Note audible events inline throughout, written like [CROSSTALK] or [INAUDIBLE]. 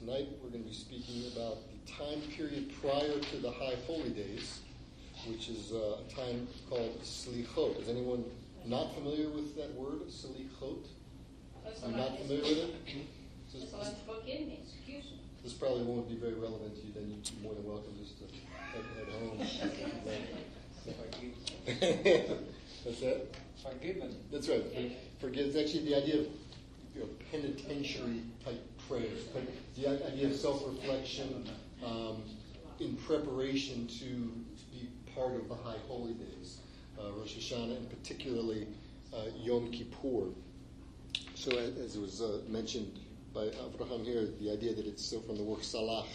tonight we're going to be speaking about the time period prior to the High Holy Days, which is uh, a time called Slichot. Is anyone not familiar with that word, Slichot? I'm not familiar with it? This, So me, this probably won't be very relevant to you, then you're more than welcome just to head, head home. [LAUGHS] What's that? Forgiven. That's right. For- Forgive. It's actually the idea of you know, penitentiary type prayers, but the idea of self-reflection um, in preparation to be part of the High Holy Days, uh, Rosh Hashanah, and particularly uh, Yom Kippur. So, as, was uh, mentioned by Avraham here, the idea that it's so from the word salach,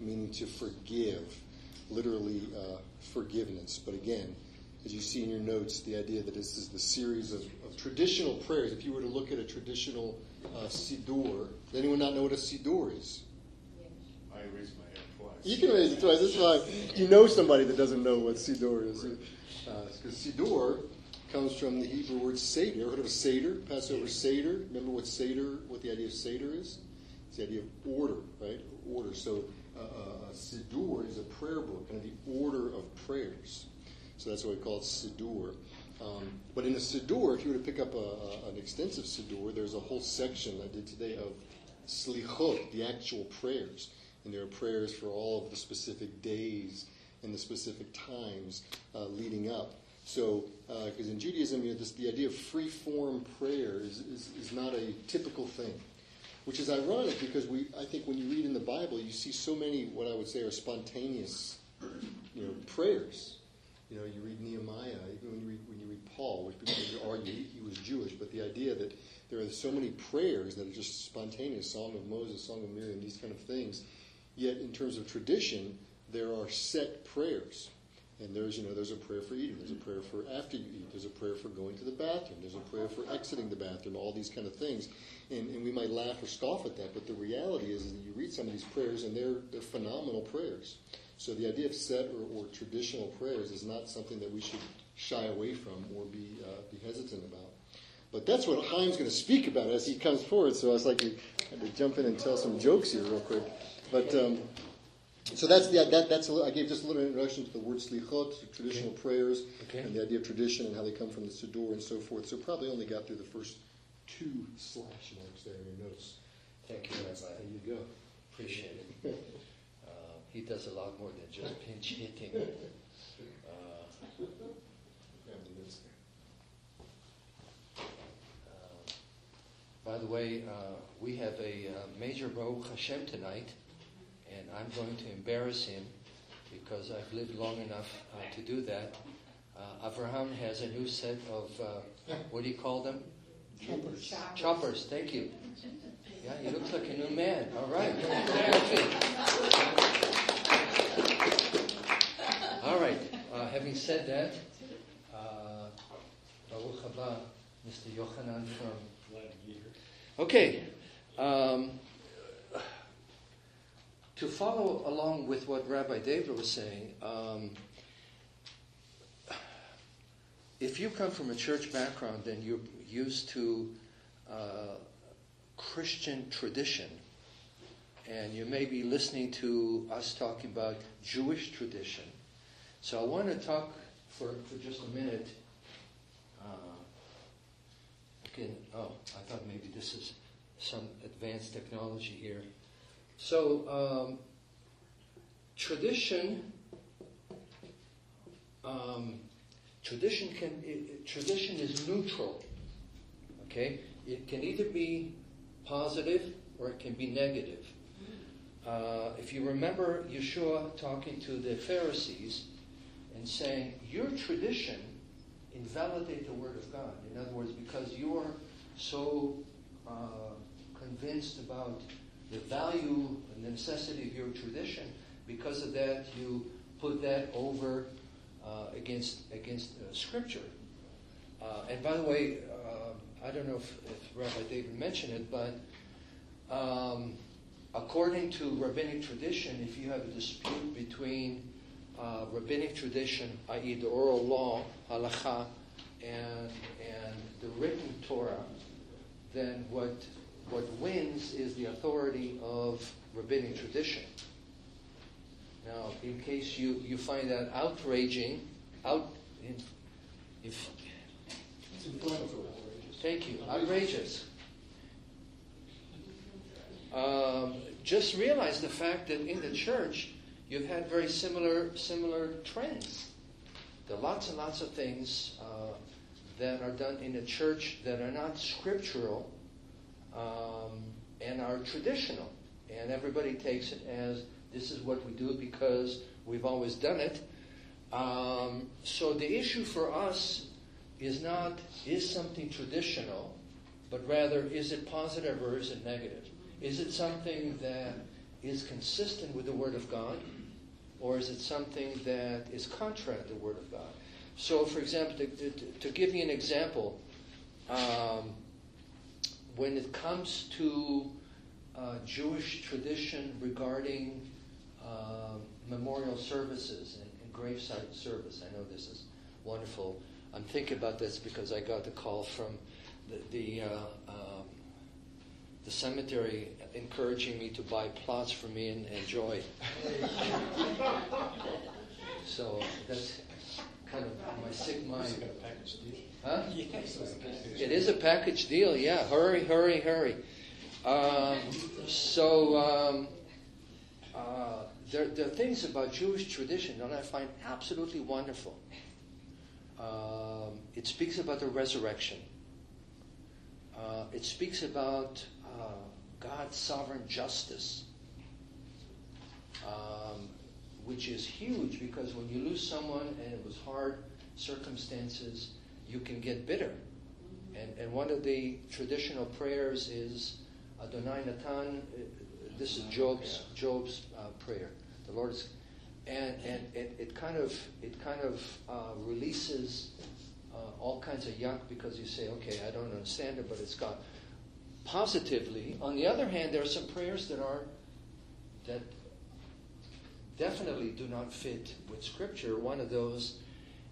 meaning to forgive, literally uh, forgiveness. But again, as you see in your notes, the idea that this is the series of, of traditional prayers. If you were to look at a traditional uh, siddur, does anyone not know what a siddur is? I raised my hand twice. You can raise it twice. That's fine. You know somebody that doesn't know what siddur is. Because siddur comes from the Hebrew word seder. Ever heard of a seder? Passover seder. Remember what seder? What the idea of seder is? It's the idea of order, right? Order. So uh, uh, a siddur is a prayer book, kind of the order of prayers. So that's why we call it siddur. Um, but in a siddur, if you were to pick up a, a, an extensive siddur, there's a whole section I did today of slichot, the actual prayers. And there are prayers for all of the specific days and the specific times uh, leading up. So, because in Judaism, you know, this, the idea of free form prayer is, is, is not a typical thing, which is ironic because we, I think when you read in the Bible, you see so many what I would say are spontaneous, you know, prayers. You know, you read Nehemiah, even when you read, when you read Paul, which people argue he, was Jewish, but the idea that there are so many prayers that are just spontaneous, Song of Moses, Song of Miriam, these kind of things. Yet, in terms of tradition, there are set prayers. And there's, you know, there's a prayer for eating. There's a prayer for after you eat. There's a prayer for going to the bathroom. There's a prayer for exiting the bathroom. All these kind of things, and, and we might laugh or scoff at that, but the reality is, is that you read some of these prayers, and they're they're phenomenal prayers. So the idea of set or, or traditional prayers is not something that we should shy away from or be uh, be hesitant about. But that's what Chaim's going to speak about as he comes forward. So I was like, I had to jump in and tell some jokes here real quick. But um, so that's the that, that's a, I gave just a little introduction to the word slichot, traditional prayers, Okay. and the idea of tradition and how they come from the siddur and so forth. So probably only got through the first two slash marks there in your notes. Thank you, Rabbi. There you go. Appreciate it. [LAUGHS] He does a lot more than just pinch hitting. Uh, Grab the notes [LAUGHS] there. uh, by the way, uh, we have a uh, major Baruch Hashem tonight, and I'm going to embarrass him because I've lived long enough uh, to do that. Uh, Abraham has a new set of, uh, what do you call them? Choppers. Choppers, thank you. Yeah, he looks like a new man. All right. [LAUGHS] Perfect. All right. Uh, having said that, uh, Baruch haba, Mr. Yochanan from. Okay. Um, to follow along with what Rabbi David was saying, um, if you come from a church background and you're used to uh, Christian tradition, and you may be listening to us talking about Jewish tradition. So I want to talk for, for just a minute. Uh, again, oh, I thought maybe this is some advanced technology here. So, um, tradition. Um, tradition can it, it- tradition is neutral. Okay, it can either be positive or it can be negative. Uh, if you remember Yeshua talking to the Pharisees and saying, Your tradition invalidate the Word of God. In other words, because you are so uh, convinced about the value and the necessity of your tradition, because of that, you put that over uh, against, against uh, Scripture. Uh, and by the way, uh, I don't know if, if Rabbi David mentioned it, but um, according to rabbinic tradition, if you have a dispute between uh, rabbinic tradition, i.e., the oral law, halacha, and and the written Torah, then what what wins is the authority of rabbinic tradition. Now, in case you, you find that outraging, out, in, if, thank you, outrageous. Um, just realize the fact that in the church you've had very similar similar trends. There are lots and lots of things uh, that are done in the church that are not scriptural um, and are traditional, and everybody takes it as this is what we do because we've always done it. Um, so the issue for us is not is something traditional, but rather is it positive or is it negative? Is it something that is consistent with the Word of God, or is it something that is contrary to the Word of God? So, for example, to, to, to give you an example, um, when it comes to uh, Jewish tradition regarding uh, memorial services and, and gravesite service, I know this is wonderful. I'm thinking about this because I got the call from the, the uh, the cemetery encouraging me to buy plots for me and, and Joy. [LAUGHS] so that's kind of my sick mind. Huh? It is a package deal, yeah. Hurry, hurry, hurry. Um, so um, uh, there, there are things about Jewish tradition that I find absolutely wonderful. Um, it speaks about the resurrection. Uh, it speaks about God's sovereign justice, um, which is huge because when you lose someone and it was hard circumstances, you can get bitter. And, and one of the traditional prayers is Adonai Natan. uh, This is Job's Job's uh, prayer. The Lord is, and and it, it kind of it kind of uh, releases uh, all kinds of yuck because you say, okay, I don't understand it, but it's God. Positively, on the other hand, there are some prayers that are that definitely do not fit with Scripture. One of those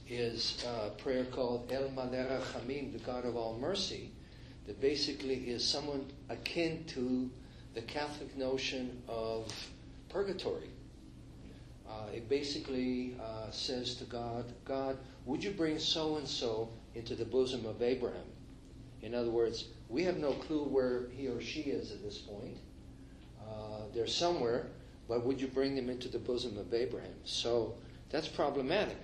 is a prayer called El Rachamim, the God of all mercy, that basically is someone akin to the Catholic notion of purgatory. Uh, it basically uh, says to God, God, would you bring so and so into the bosom of Abraham? In other words, we have no clue where he or she is at this point. Uh, they're somewhere, but would you bring them into the bosom of Abraham? So that's problematic.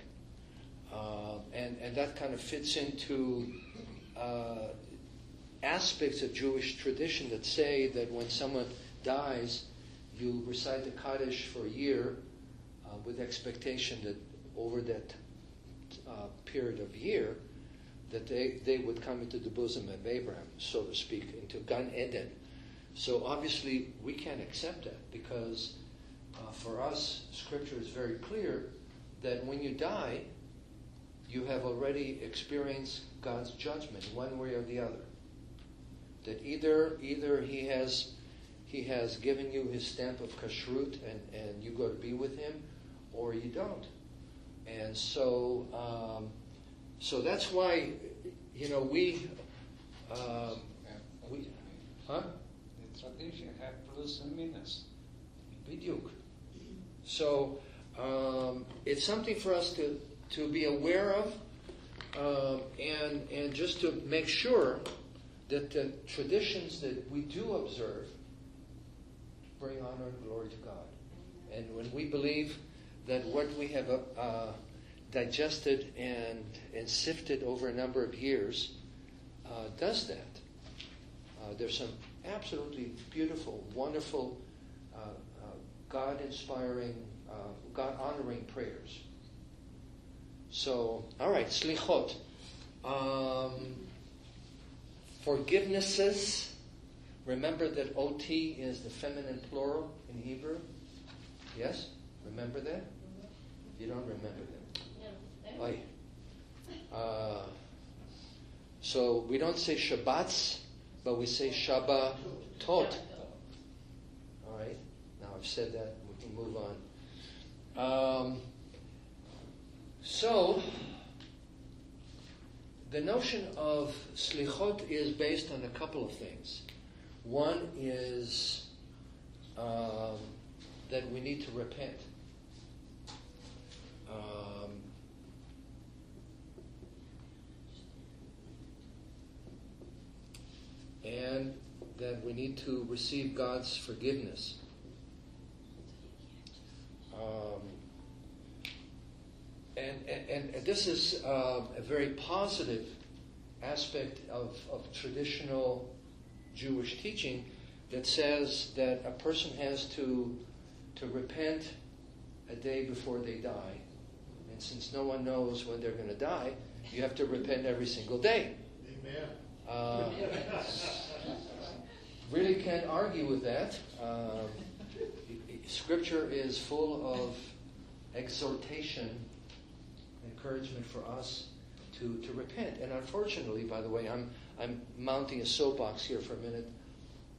Uh, and, and that kind of fits into uh, aspects of Jewish tradition that say that when someone dies, you recite the Kaddish for a year uh, with expectation that over that uh, period of year, that they, they would come into the bosom of Abraham, so to speak, into Gan Eden. So obviously we can't accept that because uh, for us, Scripture is very clear that when you die, you have already experienced God's judgment one way or the other. That either either He has He has given you His stamp of kashrut and, and you go to be with Him, or you don't. And so um, so that's why you know we um, we huh The tradition have plus and minus. Biduk. So um, it's something for us to, to be aware of um, and, and just to make sure that the traditions that we do observe bring honor and glory to God. And when we believe that what we have uh, digested and, and sifted over a number of years uh, does that, uh, there's some absolutely beautiful, wonderful, uh, uh, God inspiring, uh, God honoring prayers. So, all right, slichot. Um, forgivenesses. Remember that OT is the feminine plural in Hebrew? Yes? Remember that? If You don't remember Aye. Uh, so we don't say Shabbats, but we say Shabbatot. All right. Now I've said that. We can move on. Um, so the notion of slichot is based on a couple of things. One is um, that we need to repent. Um, and that we need to receive God's forgiveness. Um, and, and, and this is uh, a very positive aspect of, of traditional Jewish teaching that says that a person has to, to repent a day before they die. And since no one knows when they're going to die, you have to repent every single day. Amen. Uh, really can't argue with that. Um, scripture is full of exhortation, encouragement for us to, to repent. And unfortunately, by the way, I'm, I'm mounting a soapbox here for a minute.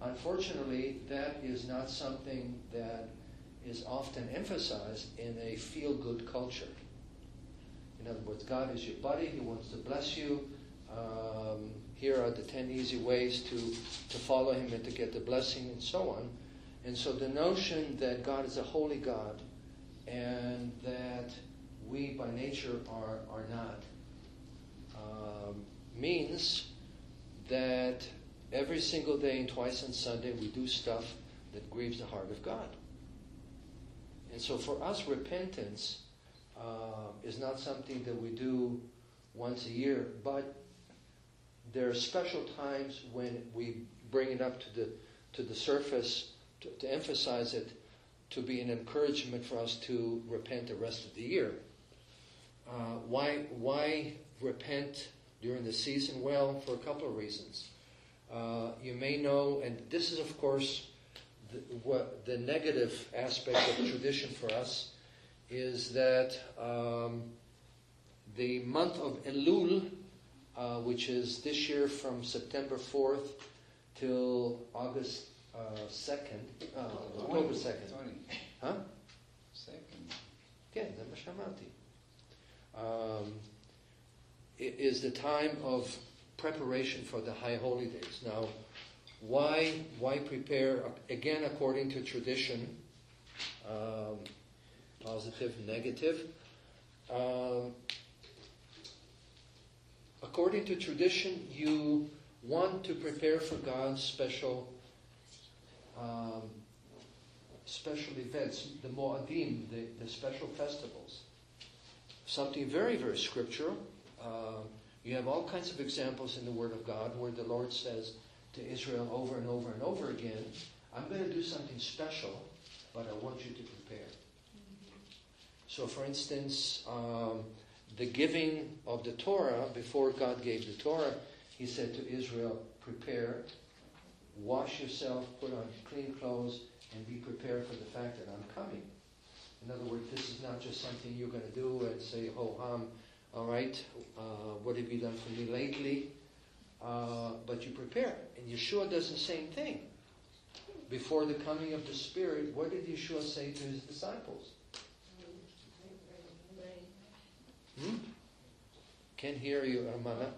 Unfortunately, that is not something that is often emphasized in a feel good culture. In other words, God is your buddy, He wants to bless you. Um, here are the 10 easy ways to, to follow Him and to get the blessing, and so on. And so the notion that God is a holy God and that we by nature are, are not um, means that every single day and twice on Sunday we do stuff that grieves the heart of God. And so for us, repentance uh, is not something that we do once a year, but there are special times when we bring it up to the to the surface to, to emphasize it, to be an encouragement for us to repent the rest of the year. Uh, why why repent during the season? Well, for a couple of reasons. Uh, you may know, and this is of course the, what the negative aspect of tradition for us is that um, the month of Elul uh, which is this year from September 4th till August uh, 2nd, uh, October 2nd. Huh? Second. Yeah, זה מה שאמרתי. Um, it is the time of preparation for the high holy days. Now, why why prepare? Again, according to tradition, um, positive, negative. Um, according to tradition, you want to prepare for God's special um, special events, the Moadim, the, the special festivals. Something very, very scriptural. Uh, you have all kinds of examples in the Word of God where the Lord says to Israel over and over and over again, I'm going to do something special, but I want you to prepare. So, for instance, um, the giving of the Torah, before God gave the Torah, He said to Israel, Prepare, wash yourself, put on clean clothes, and be prepared for the fact that I'm coming. In other words, this is not just something you're going to do and say, ho hum, all right, uh, what have you done for me lately? Uh, but you prepare. And Yeshua does the same thing. Before the coming of the Spirit, what did Yeshua say to his disciples? Hmm? Can't hear you, Amana.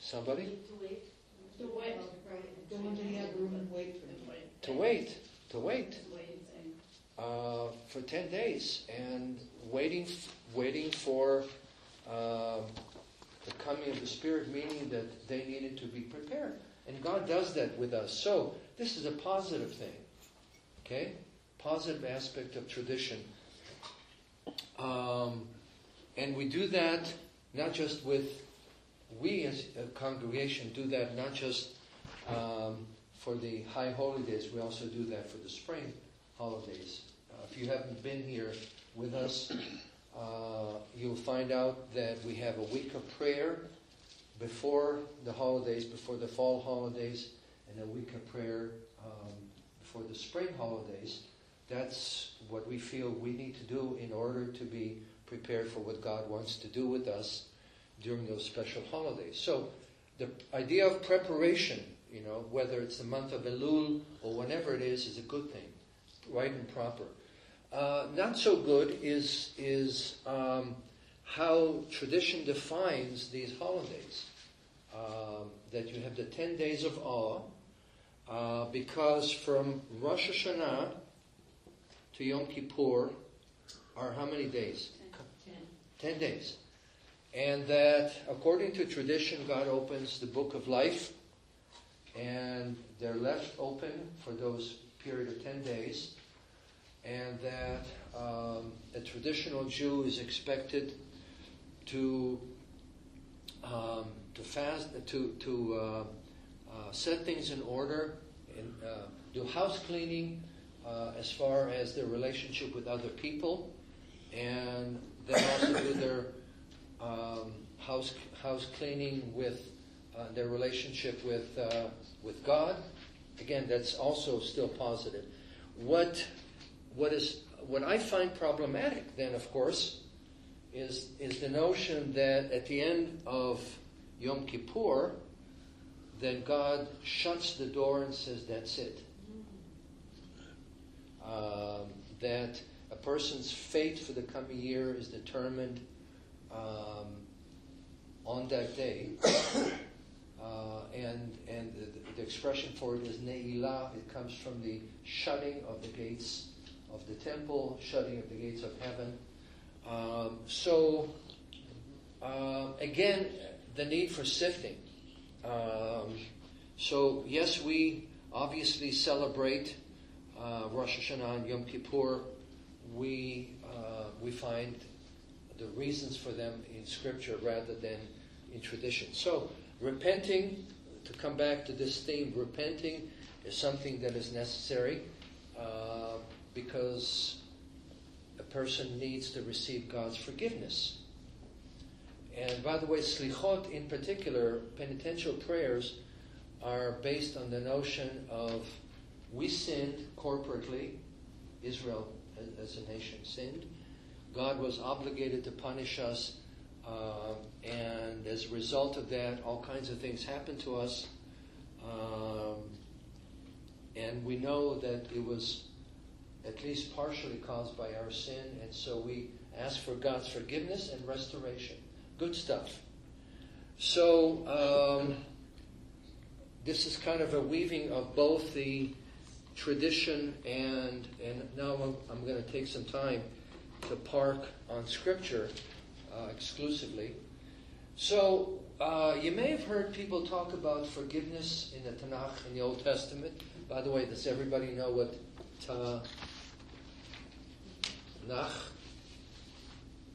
Somebody? To wait. Go into the other room and wait for them. To wait. To wait. To wait Uh, for 10 days and waiting, waiting for um, the coming of the Spirit, meaning that they needed to be prepared. And God does that with us. So, this is a positive thing. Okay? Positive aspect of tradition. Um, and we do that not just with, we as a congregation do that not just um, for the high holidays, we also do that for the spring holidays. Uh, if you haven't been here with us, uh, you'll find out that we have a week of prayer before the holidays, before the fall holidays, and a week of prayer um, before the spring holidays. That's what we feel we need to do in order to be prepared for what God wants to do with us during those special holidays. So, the idea of preparation, you know, whether it's the month of Elul or whenever it is, is a good thing, right and proper. Uh, not so good is is um, how tradition defines these holidays. Um, that you have the ten days of awe, uh, because from Rosh Hashanah to Yom Kippur are how many days? Ten Ten days. And that according to tradition, God opens the book of life and they're left open for those period of 10 days. And that um, a traditional Jew is expected to um, to fast, to to uh, uh, set things in order, and uh, do house cleaning uh, as far as their relationship with other people, and then also do their um, house house cleaning with uh, their relationship with uh, with God. Again, that's also still positive. What what is what I find problematic then, of course, is is the notion that at the end of Yom Kippur, then God shuts the door and says, "That's it." Um, that a person's fate for the coming year is determined um, on that day. [COUGHS] Uh, and and the, the, expression for it is ne'ilah. It comes from the shutting of the gates of the temple, shutting of the gates of heaven. Um, so um, again, the need for sifting. Um, so yes, we obviously celebrate uh, Rosh Hashanah and Yom Kippur. We uh, we find the reasons for them in Scripture rather than in tradition. So repenting, to come back to this theme, repenting is something that is necessary uh, because a person needs to receive God's forgiveness. And by the way, slichot in particular, penitential prayers, are based on the notion of we sinned corporately, Israel as a nation sinned. God was obligated to punish us uh, and as a result of that, all kinds of things happened to us. Um, and we know that it was at least partially caused by our sin, and so we ask for God's forgiveness and restoration. Good stuff. So, um, this is kind of a weaving of both the tradition and, and now I'm, I'm going to take some time to park on Scripture uh, exclusively. So, uh, you may have heard people talk about forgiveness in the Tanakh, in the Old Testament. By the way, does everybody know what Tanakh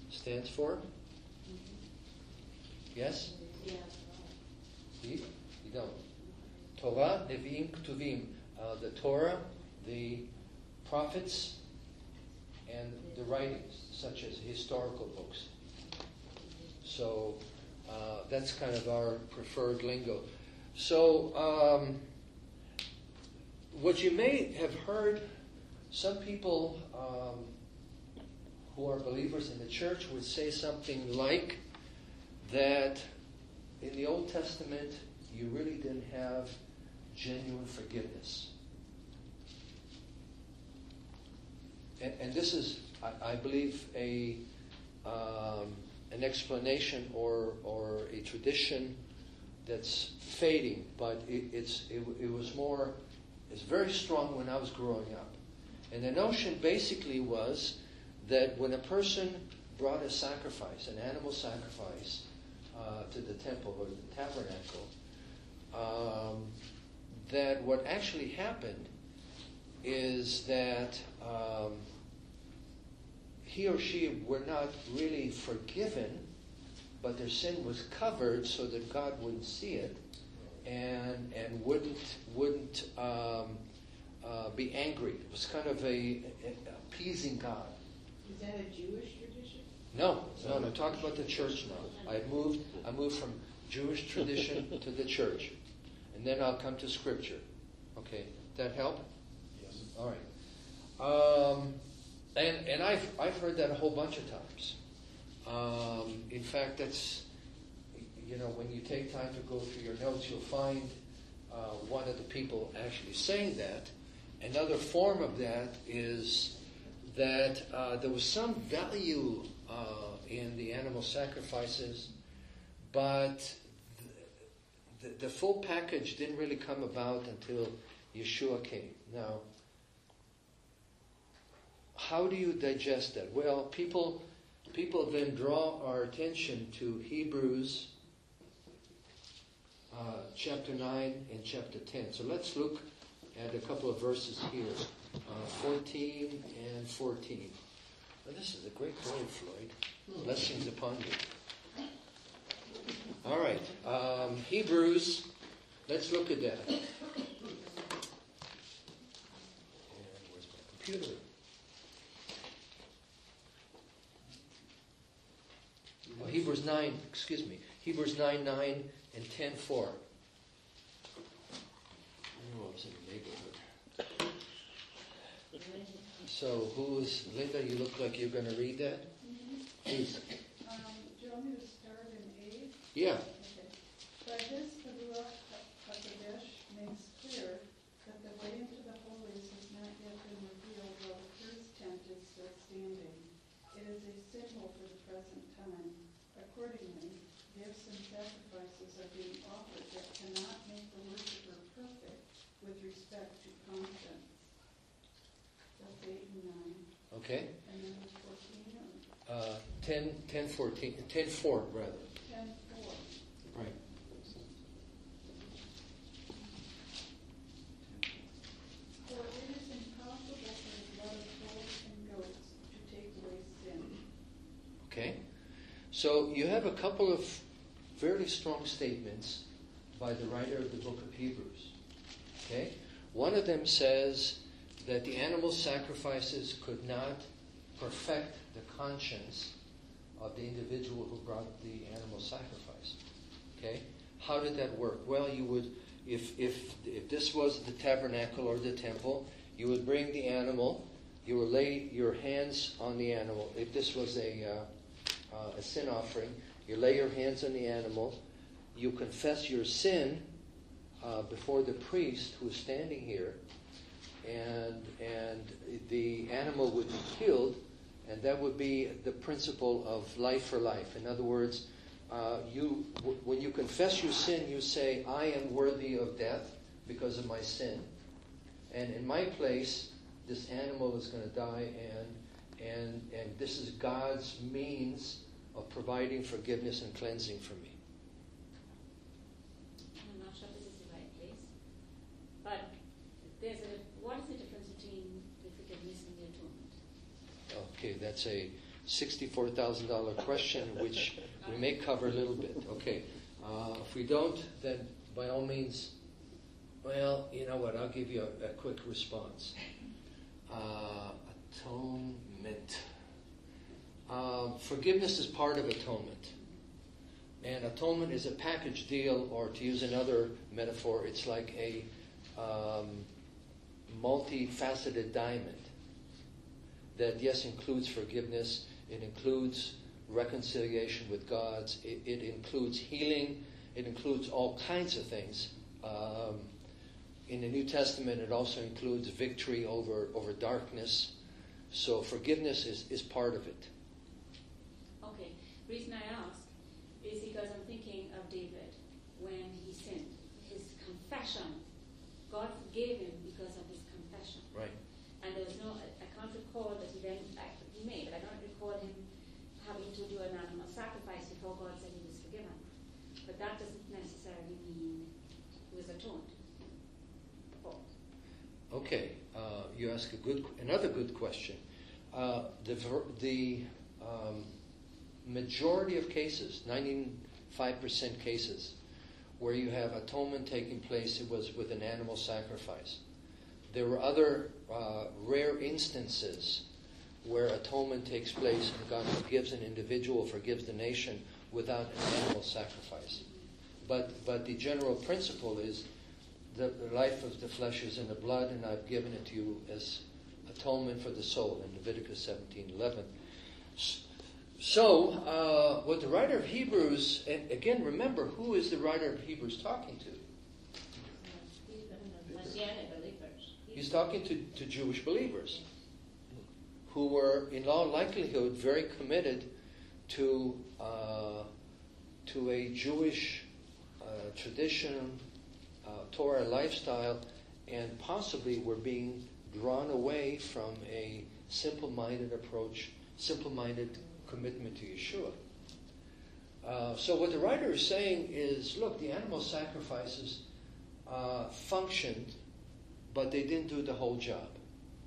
stands for? Yes? You, you don't. Torah, Nevi'im, Ketuvim. Uh, the Torah, the prophets, and the writings, such as historical books. So uh, that's kind of our preferred lingo. So um, what you may have heard, some people um, who are believers in the church would say something like that in the Old Testament you really didn't have genuine forgiveness. And, and this is, I, I believe, a um, an explanation or, or a tradition that's fading, but it, it's, it, it was more, it's very strong when I was growing up. And the notion basically was that when a person brought a sacrifice, an animal sacrifice, uh, to the temple or the tabernacle, um, that what actually happened is that um, he or she were not really forgiven, but their sin was covered so that God wouldn't see it and and wouldn't wouldn't um, uh, be angry. It was kind of a, a, appeasing God. Is that a Jewish tradition? No, no, no. Talk about the church now. I moved. I moved from Jewish tradition to the church, and then I'll come to Scripture. Okay, that help? Yes. All right. Um, and and I've I've heard that a whole bunch of times. Um, in fact, that's you know when you take time to go through your notes, you'll find uh, one of the people actually saying that. Another form of that is that uh, there was some value uh, in the animal sacrifices, but the, the, the full package didn't really come about until Yeshua came. Now, how do you digest that? Well, people people then draw our attention to Hebrews uh, chapter 9 and chapter 10. So let's look at a couple of verses here uh, 14 and 14. Well, this is a great word, Floyd. Blessings upon you. All right, um, Hebrews, let's look at that. And where's my computer? Oh, Hebrews 9, excuse me, Hebrews 9 9 and 10 4. Oh, I was in the neighborhood. So, who's, Linda, you look like you're going to read that? Please. Um, do you want me to start in eight? Yeah. Okay. By this, the Ruach HaKodesh makes clear that the way into the holies has not yet been revealed while the first tent is still standing. It is a symbol for the present time. Accordingly, gifts and sacrifices are being offered that cannot make the worshiper perfect with respect to conscience. That's eight and nine. Okay. And then there's fourteen or Uh, 10, 10, 14, 10, 4, rather. ten four. Right. For it is impossible for the blood of bulls and goats to take away sin. Okay? So you have a couple of fairly strong statements by the writer of the book of Hebrews. Okay? One of them says that the animal sacrifices could not perfect the conscience of the individual who brought the animal sacrifice. Okay? How did that work? Well, you would, if, if, if this was the tabernacle or the temple, you would bring the animal, you would lay your hands on the animal. If this was a, uh, uh, a sin offering, you lay your hands on the animal, you confess your sin uh, before the priest who is standing here, and, and the animal would be killed, and that would be the principle of life for life. In other words, uh, you, w- when you confess your sin, you say, I am worthy of death because of my sin. And in my place, this animal is going to die, and, and, and this is God's means of providing forgiveness and cleansing for me. I'm not sure this is the right place. But there's a, what is the difference between the forgiveness and the atonement? Okay, that's a $64,000 question, which we may cover a little bit. Okay, uh, if we don't, then by all means, well, you know what, I'll give you a, a quick response. Uh, atonement. Um, forgiveness is part of atonement. And atonement is a package deal, or to use another metaphor, it's like a um, multifaceted diamond that, yes, includes forgiveness, it includes reconciliation with God, it, it includes healing, it includes all kinds of things. Um, in the New Testament, it also includes victory over, over darkness. So forgiveness is, is part of it. Okay, reason I ask is because I'm thinking of David when he sinned. His confession, God forgave him because of his confession. Right. And there was no, I I can't recall that he then, I- he may, but I don't recall him having to do an animal sacrifice before God said he was forgiven. But that doesn't necessarily mean he was atoned for. Okay, uh, you ask a good, another good question. Uh, the the um, majority of cases, 95% cases, where you have atonement taking place, it was with an animal sacrifice. There were other uh, rare instances where atonement takes place and God forgives an individual, forgives the nation without an animal sacrifice. But, but the general principle is the, life of the flesh is in the blood, and I've given it to you as atonement for the soul in Leviticus 17:11. So, uh, what the writer of Hebrews, and again, remember who is the writer of Hebrews talking to? He's talking to, to Jewish believers who were, in all likelihood, very committed to uh, to a Jewish uh, tradition, uh, Torah lifestyle, and possibly we're being drawn away from a simple-minded approach, simple-minded commitment to Yeshua. Uh, so what the writer is saying is, look, the animal sacrifices uh, functioned, but they didn't do the whole job.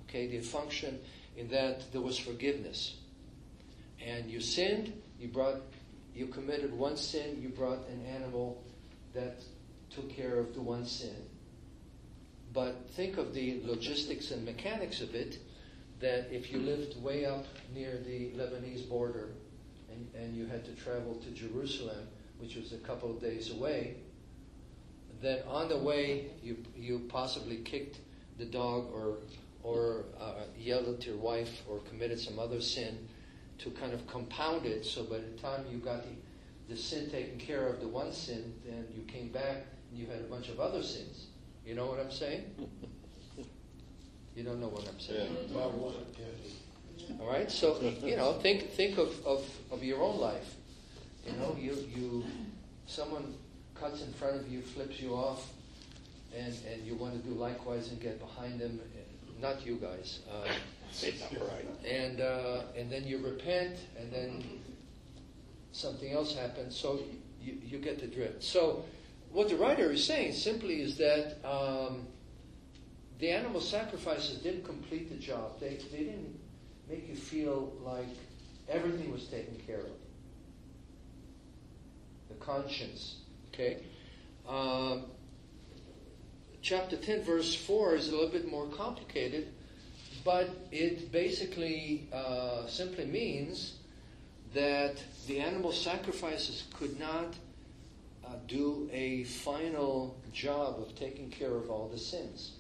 Okay, they functioned in that there was forgiveness, and you sinned, you brought, you committed one sin, you brought an animal that took care of the one sin. But think of the logistics and mechanics of it. That if you lived way up near the Lebanese border, and, and you had to travel to Jerusalem, which was a couple of days away, then on the way you you possibly kicked the dog or or uh, yelled at your wife or committed some other sin to kind of compound it. So by the time you got the, the sin taken care of, the one sin, then you came back you had a bunch of other sins. You know what I'm saying? You don't know what I'm saying. Yeah. All right, so you know, think think of, of, of your own life. You know, you you someone cuts in front of you, flips you off, and and you want to do likewise and get behind them. Not you guys. Uh, and uh, and then you repent, and then something else happens. So you, you get the drift. So what the writer is saying simply is that um, the animal sacrifices didn't complete the job. They they didn't make you feel like everything was taken care of. The conscience, okay. Um, chapter 10, verse 4 is a little bit more complicated, but it basically uh, simply means that the animal sacrifices could not uh, do a final job of taking care of all the sins.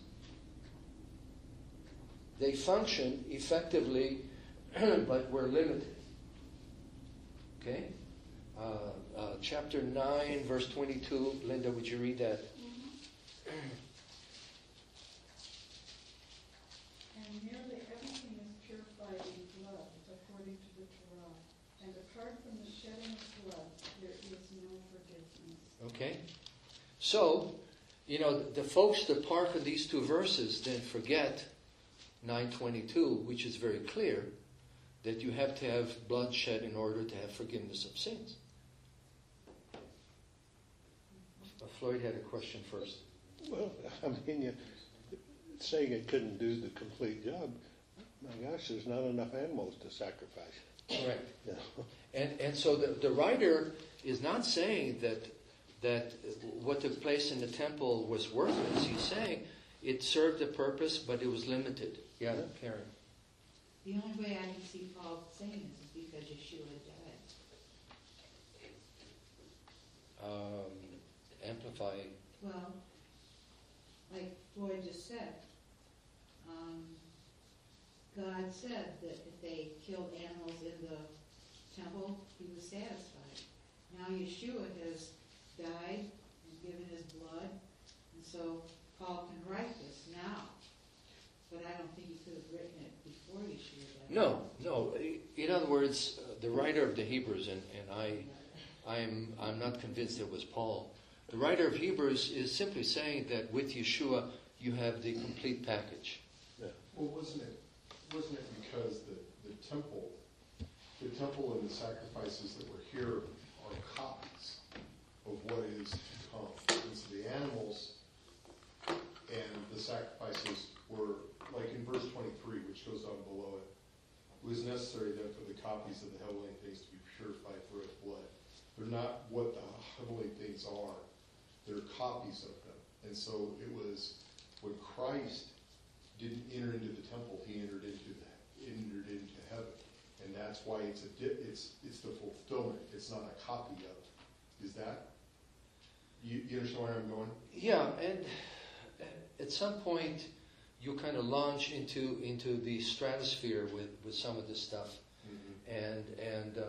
They function effectively, [CLEARS THROAT] but we're limited. Okay? Uh, uh, chapter 9, verse 22. Linda, would you read that? And nearly everything is purified in blood, according to the Torah. And apart from the shedding of blood, there is no forgiveness. Okay? So, you know, the folks that park on these two verses then forget 922, which is very clear that you have to have bloodshed in order to have forgiveness of sins. Uh, Floyd had a question first. Well, I mean, you, saying it couldn't do the complete job, my gosh, there's not enough animals to sacrifice. Correct. Know? [LAUGHS] And, and so the, the writer is not saying that, that what took place in the temple was worthless. He's saying it served a purpose, but it was limited. Yeah, Karen. The only way I can see Paul saying this is because Yeshua died. Um, amplify. Well, like Floyd just said, um, God said that if they killed animals in the temple, he was satisfied. Now Yeshua has died and given his blood, and so Paul can write this now. But I don't think he could have written it before Yeshua died. No, no. In other words, uh, the writer of the Hebrews, and, and I, I'm, I'm not convinced it was Paul. The writer of Hebrews is simply saying that with Yeshua, you have the complete package. Yeah. Well, wasn't it, wasn't it because the, the temple, the temple and the sacrifices that were here are copies of what is to come? And so the animals and the sacrifices were, like in verse twenty-three, which goes on below it, it was necessary then for the copies of the heavenly things to be purified through its blood. They're not what the heavenly things are, they're copies of them. And so it was, when Christ didn't enter into the temple, he entered into that, entered into heaven. And that's why it's a, it's, it's the fulfillment, it's not a copy of. Is that, you, you understand where I'm going? Yeah, and at some point, you kind of launch into into the stratosphere with, with some of this stuff. And and uh,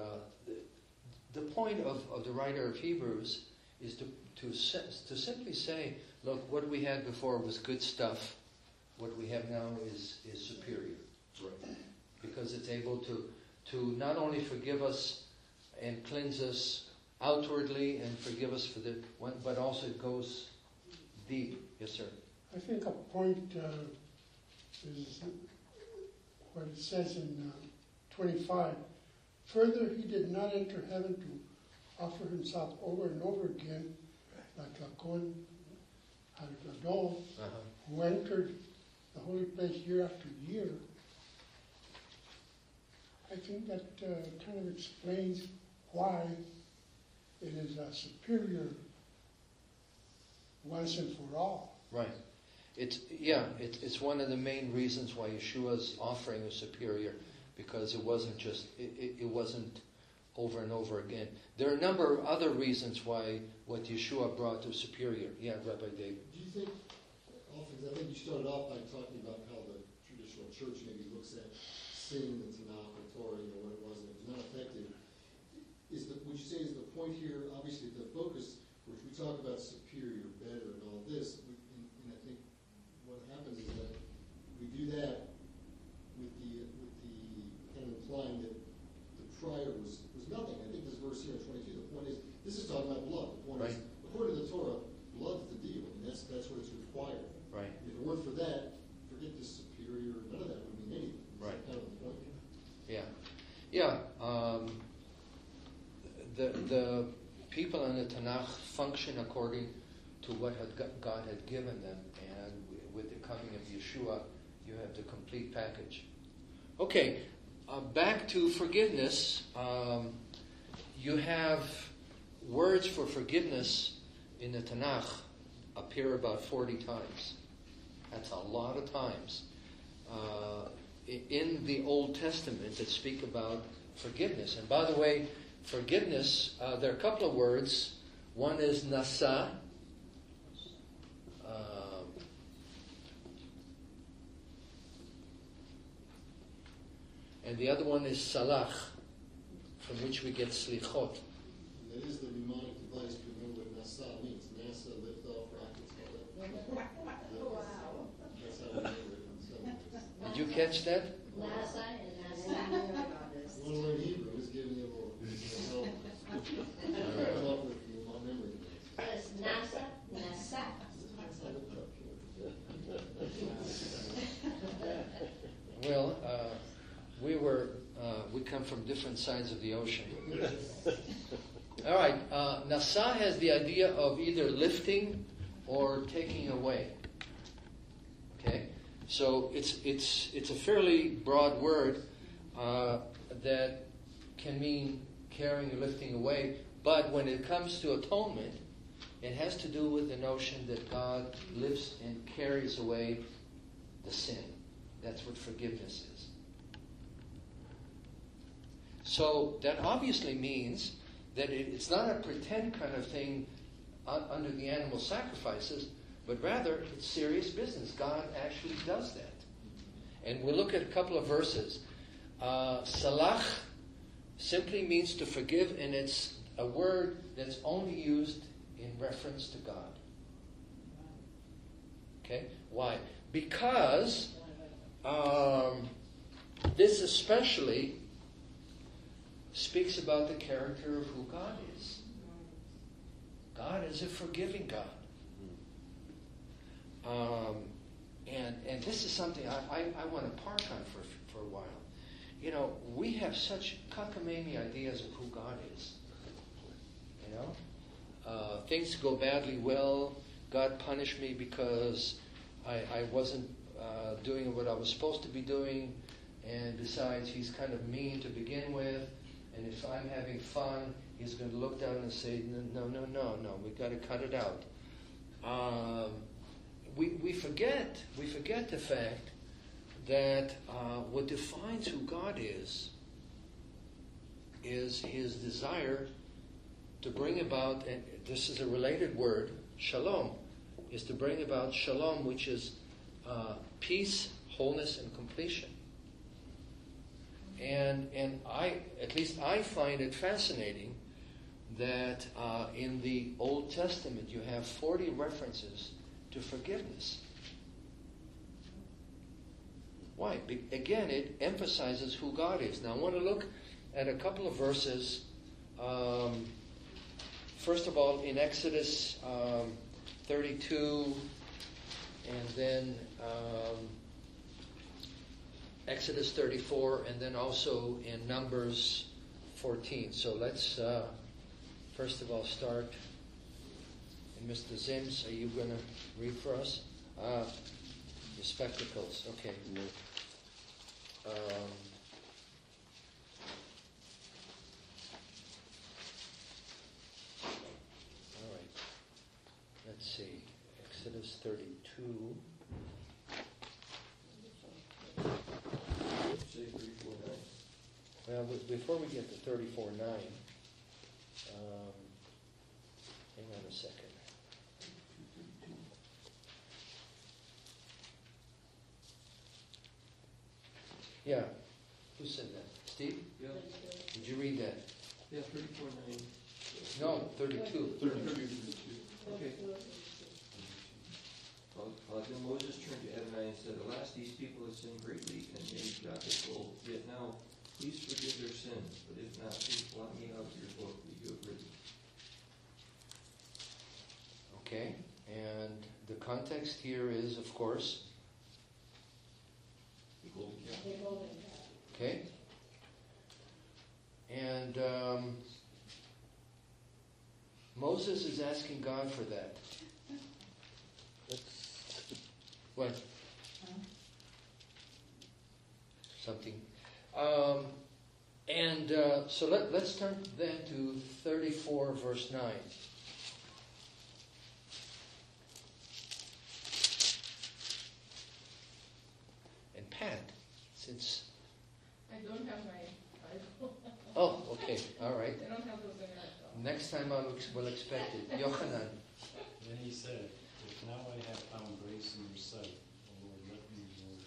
the, the point of, of the writer of Hebrews is to to to simply say, look, what we had before was good stuff. What we have now is is superior Right. because it's able to to not only forgive us and cleanse us outwardly and forgive us for the one, but also it goes deep. Yes, sir. I think a point uh, is what it says in uh, 25. Further, he did not enter heaven to offer himself over and over again, like a Cohen Gadol, Uh-huh. who entered the holy place year after year. I think that uh, kind of explains why it is a superior once and for all. Right. It's yeah. It's it's one of the main reasons why Yeshua's offering was superior, because it wasn't just it, it, it wasn't over and over again. There are a number of other reasons why what Yeshua brought was superior. Yeah, Rabbi David. Do you think, often, I think you started off by talking about how the traditional church maybe looks at sin and Tanakh or Torah, you know, what it was, and it was not effective. Is the, would you say is the point here, obviously the focus, which we talk about superior, better, and all this, we, and, and I think what happens is that we do that with the, with the, kind of implying that the prior was, was nothing. I think this verse here in twenty-two, the point is, this is talking about blood. The point is, according to the Torah, blood's the deal, and that's, that's what it's required. Right. If it weren't for that, forget this superior, none of that would mean anything. Is that Right. Kind of the point. Yeah, yeah. Um, the the people in the Tanakh function according to what had, God had given them, and with the coming of Yeshua, you have the complete package. Okay, uh, back to forgiveness. Um, you have words for forgiveness in the Tanakh appear about forty times. That's a lot of times. Uh, in the Old Testament that speak about forgiveness. And by the way, forgiveness, uh, there are a couple of words. One is nasa. Um, and the other one is salach, from which we get slichot. That is the mnemonic device to remember what NASA means. NASA, liftoff, rockets, all [LAUGHS] that. Wow. That's how we it. Did you catch that? NASA and NASA. One learn Hebrew, is giving you a little, you know, help. Come up with your memory device. Yes, NASA, NASA. That's how it goes. Well, uh, we were, uh, we come from different sides of the ocean. [LAUGHS] All right, uh, Nasa has the idea of either lifting or taking away. Okay, so it's it's it's a fairly broad word uh, that can mean carrying or lifting away. But when it comes to atonement, it has to do with the notion that God lifts and carries away the sin. That's what forgiveness is. So that obviously means that it, it's not a pretend kind of thing under the animal sacrifices, but rather it's serious business. God actually does that. And we'll look at a couple of verses. Uh, salach simply means to forgive, and it's a word that's only used in reference to God. Okay? Why? Because um, this especially speaks about the character of who God is. God is a forgiving God. Um, and, and this is something I, I, I want to park on for, for a while. You know, we have such cockamamie ideas of who God is. You know? Uh, things go badly well. God punished me because I, I wasn't uh, doing what I was supposed to be doing. And besides, he's kind of mean to begin with. And if I'm having fun, he's going to look down and say, no, no, no, no, we've got to cut it out. Um, we, we forget, we forget the fact that uh, what defines who God is, is his desire to bring about, and this is a related word, shalom, is to bring about shalom, which is uh, peace, wholeness, and completion. And, and I, at least I find it fascinating that uh, in the Old Testament you have 40 references to forgiveness. Why? Be- again, it emphasizes who God is. Now, I want to look at a couple of verses. Um, first of all, in Exodus um, 32, and then um, Exodus 34, and then also in Numbers 14. So let's uh, first of all start. And Mr. Zims, are you going to read for us? Uh, spectacles, okay. Um, all right. Let's see. Exodus 32. Well, be- before we get to 34 9, um, hang on a second. Yeah, who said that? Steve? Yeah, Did you read that? yeah, thirty-four nine. No, 32. Okay. Uh, uh, then Moses turned to Adonai and said, Alas, these people have sinned greatly and made God their gold. Yet now, please forgive their sins, but if not, please blot me out of your book that you have written. Okay, and the context here is, of course, The golden okay? And um, Moses is asking God for that. What? Something. Um, and uh, so let, let's turn then to 34, verse 9. And Pat, since. I don't have my Bible. Oh, okay, all right. I don't have those in there, so. Next time I will, will expect it. Yochanan. Then he said, If now I have found grace in your sight, O Lord, let me, Lord,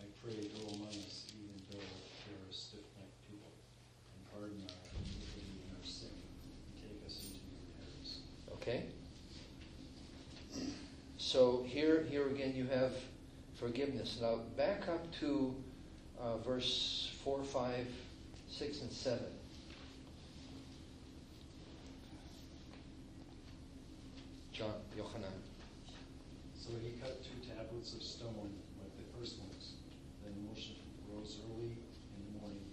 I pray, go among us, even though we are a stiff-necked people, and pardon our iniquity and our sin, and take us into your inheritance. Okay? So here, here again, you have forgiveness. Now, back up to uh, verse 4, 5, 6, and 7. John, Yochanan. So he cut two tablets of stone like the first ones. Then Moshe rose early in the morning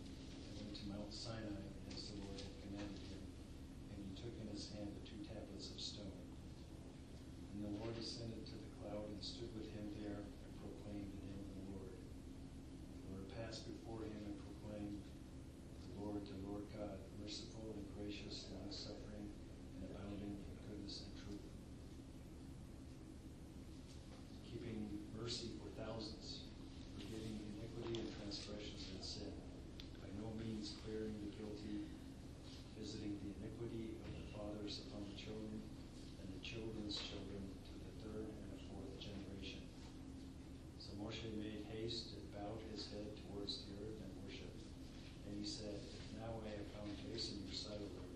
and went to Mount Sinai as the Lord had commanded him. And he took in his hand the two tablets of stone. And the Lord ascended to the cloud and stood with him there and proclaimed the name of the Lord. The Lord passed before him and proclaimed, The Lord, the Lord God, merciful and gracious, long-suffering, and abounding in goodness and truth keeping mercy for thousands, forgiving iniquity and transgressions and sin, by no means clearing the guilty, visiting the iniquity of the fathers upon the children, and the children's children to the third and the fourth generation. So Moshe made haste and bowed his head towards the earth and worshipped. And he said, If now I have found grace in your sight, O Lord,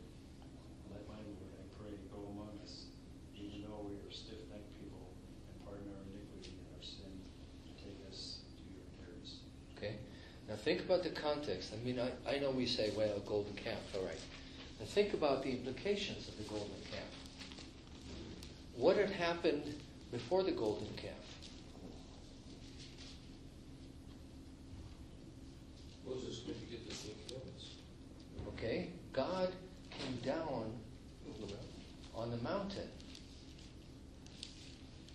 let my Lord, I pray, go among us, even though we are stiff-necked people, and pardon our iniquity and our sin, and take us to your inheritance. Okay? Now think about the context. I mean, I, I know we say, well, golden calf, all right. Now think about the implications of the golden calf. What had happened before the golden calf? Moses went to get the Ten Commandments. Okay? God came down on the mountain.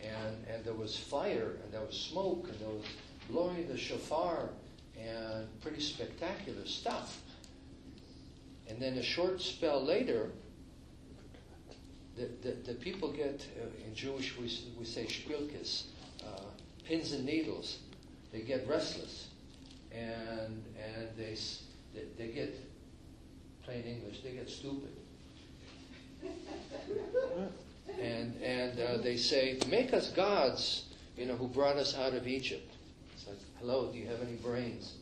And, and there was fire, and there was smoke, and there was blowing the shofar, and pretty spectacular stuff. And then a short spell later, the, the, the people get, uh, in Jewish we, we say shpilkis, uh, pins and needles. They get restless. And, and they, they, they get, plain English, they get stupid. [LAUGHS] and and uh, they say, make us gods, you know, who brought us out of Egypt. It's like, hello, do you have any brains?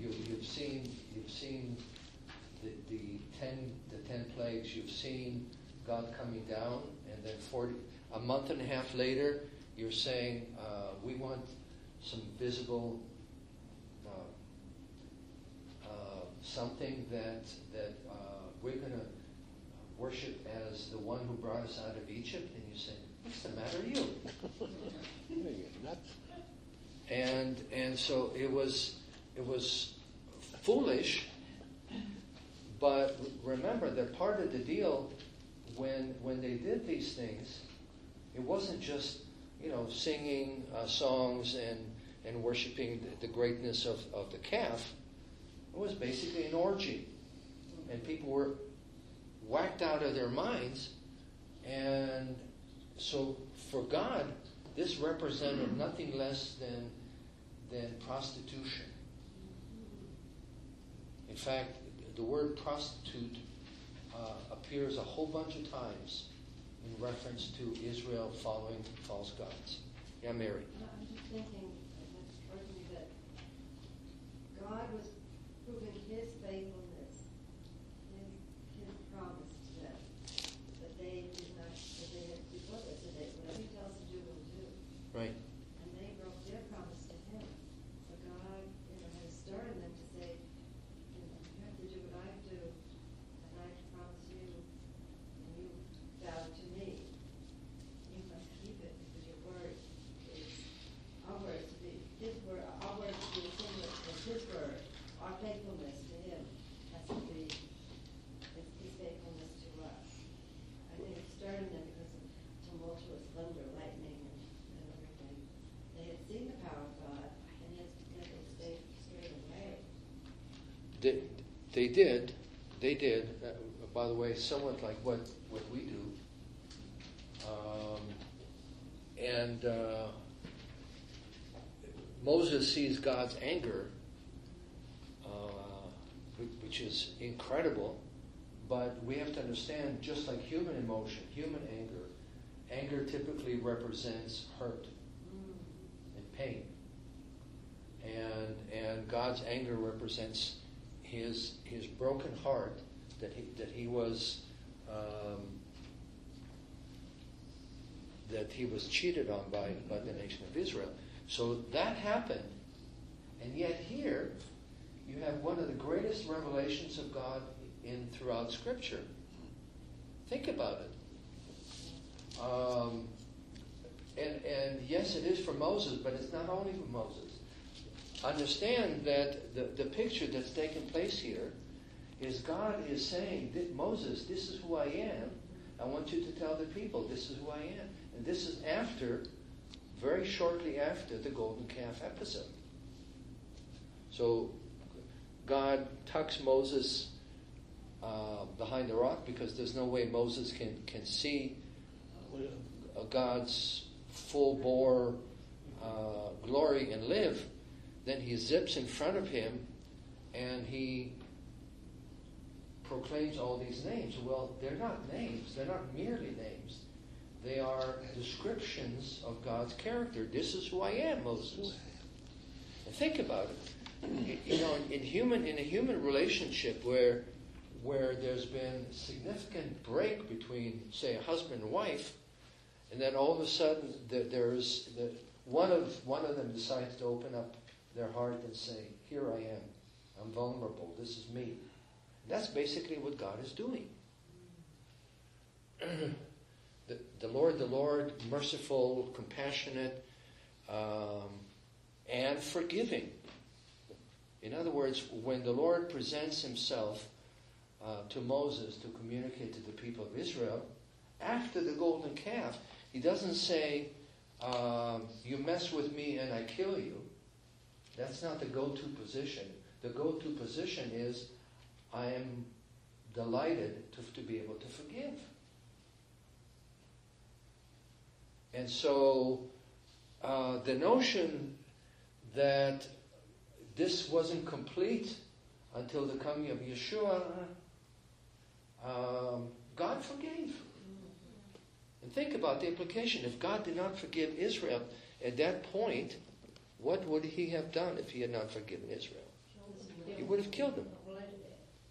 You, you've seen, you've seen the, the ten, the ten plagues. You've seen God coming down, and then forty, a month and a half later, you're saying uh, we want some visible uh, uh, something that that uh, we're going to worship as the one who brought us out of Egypt, and you say, What's the matter with you? [LAUGHS] What are nuts? And and so it was it was foolish. But remember that part of the deal when when they did these things, it wasn't just you know singing uh, songs and and worshiping the, the greatness of, of the calf. It was basically an orgy, and people were whacked out of their minds. And so for God, this represented nothing less than than prostitution. Fact, the word prostitute uh, appears a whole bunch of times in reference to Israel following false gods. Yeah, Mary. I'm just thinking, that God was proving his faithfulness, his, his promise to them, that they did not, that they had, before they said, they- whatever he tells them to do, will do. Right. And they broke their promise to him. So God, you know, has started them to say, you know, you have to do what I do, and I promise you, and you vow to me. You must keep it, because your word is, our word to be, his word, our word to be similar to his word, our faithfulness to him has to be, his, his faithfulness to us. I think it started them because of tumultuous thunder, lightning, and, and everything. They had seen the power of God, and yet, yet they stayed straight away. They, did. They did. Uh, by the way, somewhat like what, what we do. Um, and uh, Moses sees God's anger, uh, which is incredible. But we have to understand, just like human emotion, human anger, anger typically represents hurt and pain. And, and God's anger represents his, his broken heart that he, that he was um, that he was cheated on by, by the nation of Israel. So that happened. And yet here you have one of the greatest revelations of God in throughout Scripture. Think about it. Um, and, and yes, it is for Moses, but it's not only for Moses. Understand that the, the picture that's taking place here is God is saying, Moses, this is who I am. I want you to tell the people, this is who I am. And this is after, very shortly after the golden calf episode. So God tucks Moses uh, behind the rock because there's no way Moses can, can see uh, God's full bore uh, glory and live. Then he zips in front of him and he proclaims all these names. Well, they're not names, they're not merely names. They are descriptions of God's character. This is who I am, Moses. And think about it. You- know, in human in a human relationship where where there's been significant break between, say, a husband and wife, and then all of a sudden there, there's the, one of one of them decides to open up their heart and say, "Here I am. I'm vulnerable. This is me." That's basically what God is doing. [CLEARS THROAT] the, the Lord, the Lord, merciful, compassionate, um, and forgiving. In other words, when the Lord presents himself uh, to Moses to communicate to the people of Israel, after the golden calf, he doesn't say, um, You mess with me and I kill you. That's not the go to position. The go to position is, I am delighted to, to be able to forgive. And so uh, the notion that this wasn't complete until the coming of Yeshua, um, God forgave. And think about the implication. If God did not forgive Israel at that point, what would he have done if he had not forgiven Israel? He would have killed them.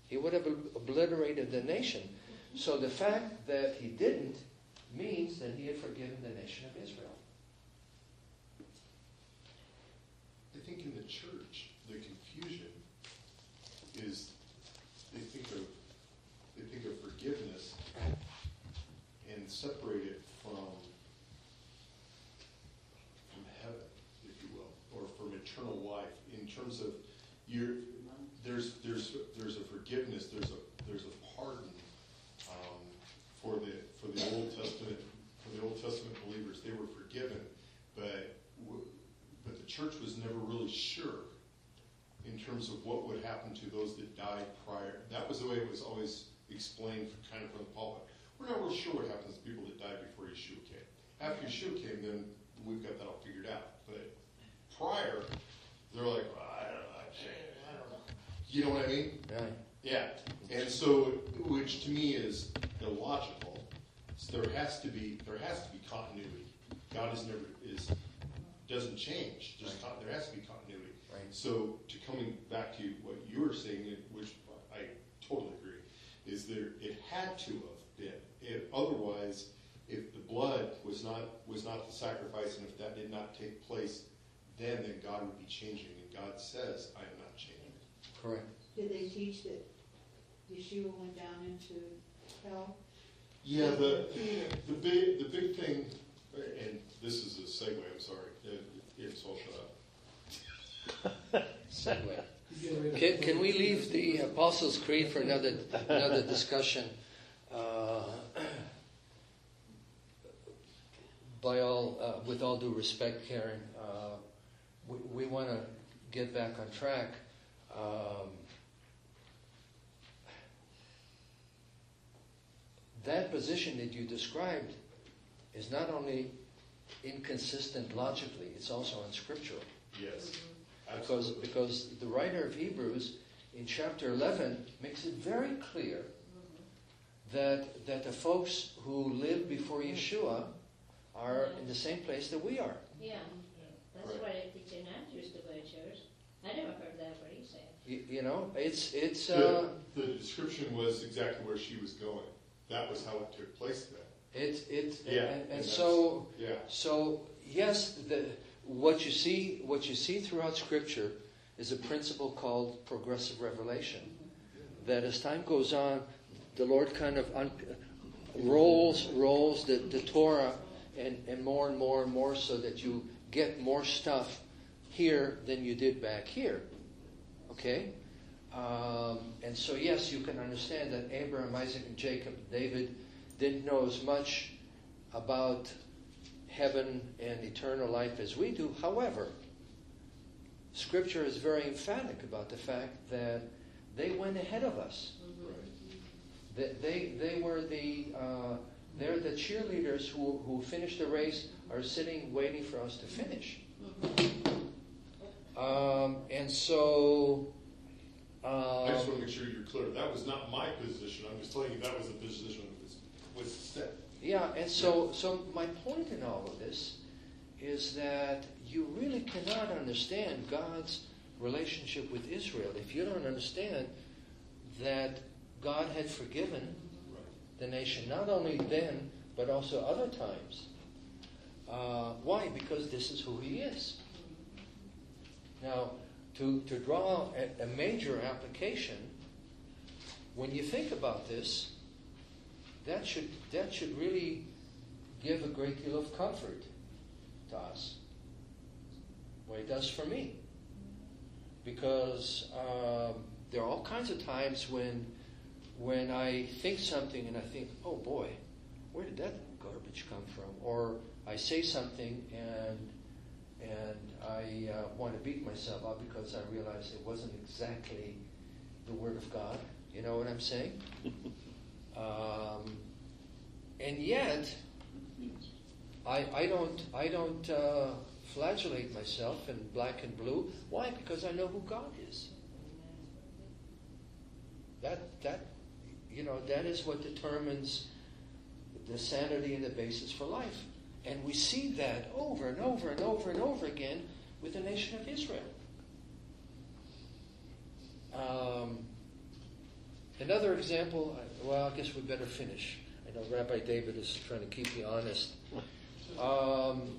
He would have obliterated the nation. So the fact that he didn't means that he had forgiven the nation of Israel. I think in the church, the confusion is they think of they think of forgiveness and separate it from in terms of you're, there's, there's, there's a forgiveness, there's a, there's a pardon, um, for the, for the Old Testament, for the Old Testament believers, they were forgiven, but, but the church was never really sure in terms of what would happen to those that died prior. That was the way it was always explained kind of from the pulpit. We're not real sure what happens to people that died before Yeshua came. After Yeshua came, then we've got that all figured out. But prior, they're like, well, I don't know, I can't- I don't. You know what I mean? Right. Yeah, and so, which to me is illogical. So there has to be, there has to be continuity. God is never, is, doesn't change, just, con- there has to be continuity. Right. So to coming back to what you were saying, which I totally agree, is there, it had to have been. If, otherwise, if the blood was not, was not the sacrifice, and if that did not take place, then, then God would be changing, and God says, I am not. Correct. Did they teach that Yeshua went down into hell? Yeah, the, the big, the big thing, and this is a segue, I'm sorry, if if so, shut up. Segue. Can, can we leave the Apostles' Creed for another another discussion? Uh, by all, uh, with all due respect, Karen, uh, we, we want to get back on track. Um, that position that you described is not only inconsistent logically, it's also unscriptural. Yes, mm-hmm. Because, absolutely. because the writer of Hebrews in chapter 11 makes it very clear mm-hmm. that, that the folks who lived before mm-hmm. Yeshua are in the same place that we are. Yeah, that's Right. why they teach in used to go to church. I never heard that what he said. You, you know, it's, it's, The, uh, the description was exactly where she was going. That was how it took place then. it's, it's, Yeah, and, and and so, Yeah, so yes, the, what you see, what you see throughout Scripture is a principle called progressive revelation. That as time goes on, the Lord kind of un- rolls rolls the, the Torah and, and more and more and more so that you get more stuff here than you did back here. Okay? Um, and so, yes, you can understand that Abraham, Isaac, and Jacob, David, didn't know as much about heaven and eternal life as we do. However, Scripture is very emphatic about the fact that they went ahead of us. right. They, they, they were the, uh, they're the cheerleaders who, who finished the race, are sitting waiting for us to finish. Um, and so, I just want um, to make sure you're clear. That was not my position. I'm just telling you that was the position that was, was set. yeah, and so, so my point in all of this is that you really cannot understand God's relationship with Israel if you don't understand that God had forgiven Right. the nation, not only then, but also other times. Uh, why? Because this is who He is. Now, to, to draw a, a major application, when you think about this, that should, that should really give a great deal of comfort to us. Well, it does for me. Because um, there are all kinds of times when when I think something and I think, oh boy, where did that garbage come from? Or I say something and and I uh, want to beat myself up because I realize it wasn't exactly the word of God. You know what I'm saying? [LAUGHS] um, and yet, I, I don't I don't uh, flagellate myself in black and blue. Why? Because I know who God is. That that you know that is what determines the sanity and the basis for life. And we see that over and over and over and over again with the nation of Israel. Um, another example, well, I guess we better finish. I know Rabbi David is trying to keep me honest. Um,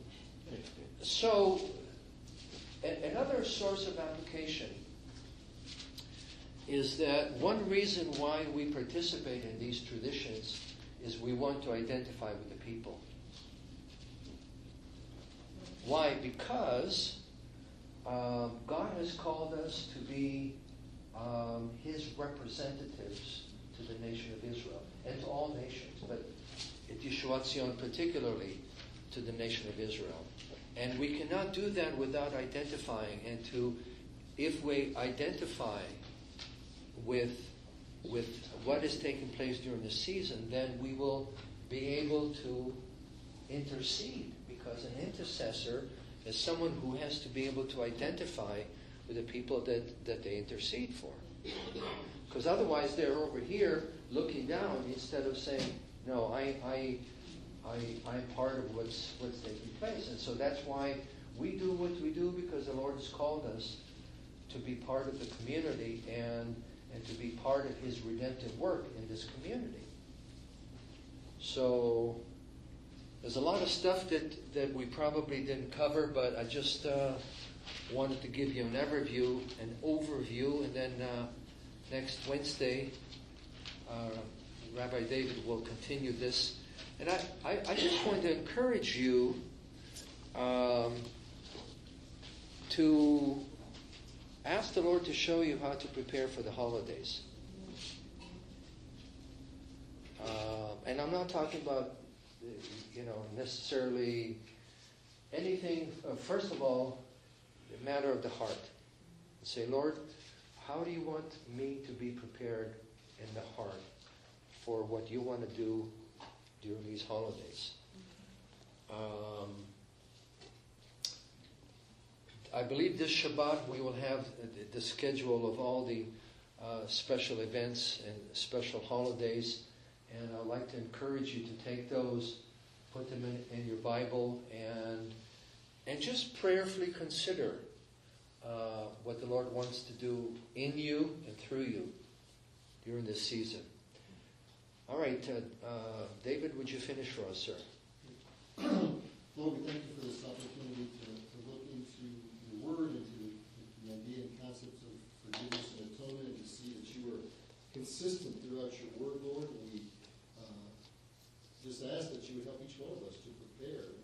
so, a- another source of application is that one reason why we participate in these traditions is we want to identify with the people. Why? Because um, God has called us to be um, His representatives to the nation of Israel and to all nations, but at Yeshua Tzion particularly to the nation of Israel. And we cannot do that without identifying and to, if we identify with with what is taking place during the season, then we will be able to intercede because an intercessor is someone who has to be able to identify with the people that, that they intercede for. Because otherwise they're over here looking down instead of saying, no, I, I, I, I'm part of what's, what's taking place. And so that's why we do what we do because the Lord has called us to be part of the community and, and to be part of His redemptive work in this community. So there's a lot of stuff that, that we probably didn't cover, but I just uh, wanted to give you an overview, an overview, and then uh, next Wednesday, uh, Rabbi David will continue this. And I, I, I just want to encourage you um, to ask the Lord to show you how to prepare for the holidays. Uh, and I'm not talking about, you know, necessarily anything. Uh, first of all, the matter of the heart. Say, Lord, how do you want me to be prepared in the heart for what you want to do during these holidays? Um, I believe this Shabbat we will have the, schedule of all the uh, special events and special holidays, and I'd like to encourage you to take those, put them in, in your Bible, and, and just prayerfully consider uh, what the Lord wants to do in you and through you during this season. All right, uh, uh, David, would you finish for us, sir? [CLEARS THROAT] Lord, we thank you for this opportunity to, to look into your word and to the idea and concepts of forgiveness and atonement and to see that you are consistent throughout your word, Lord, and just ask that you would help each one of us to prepare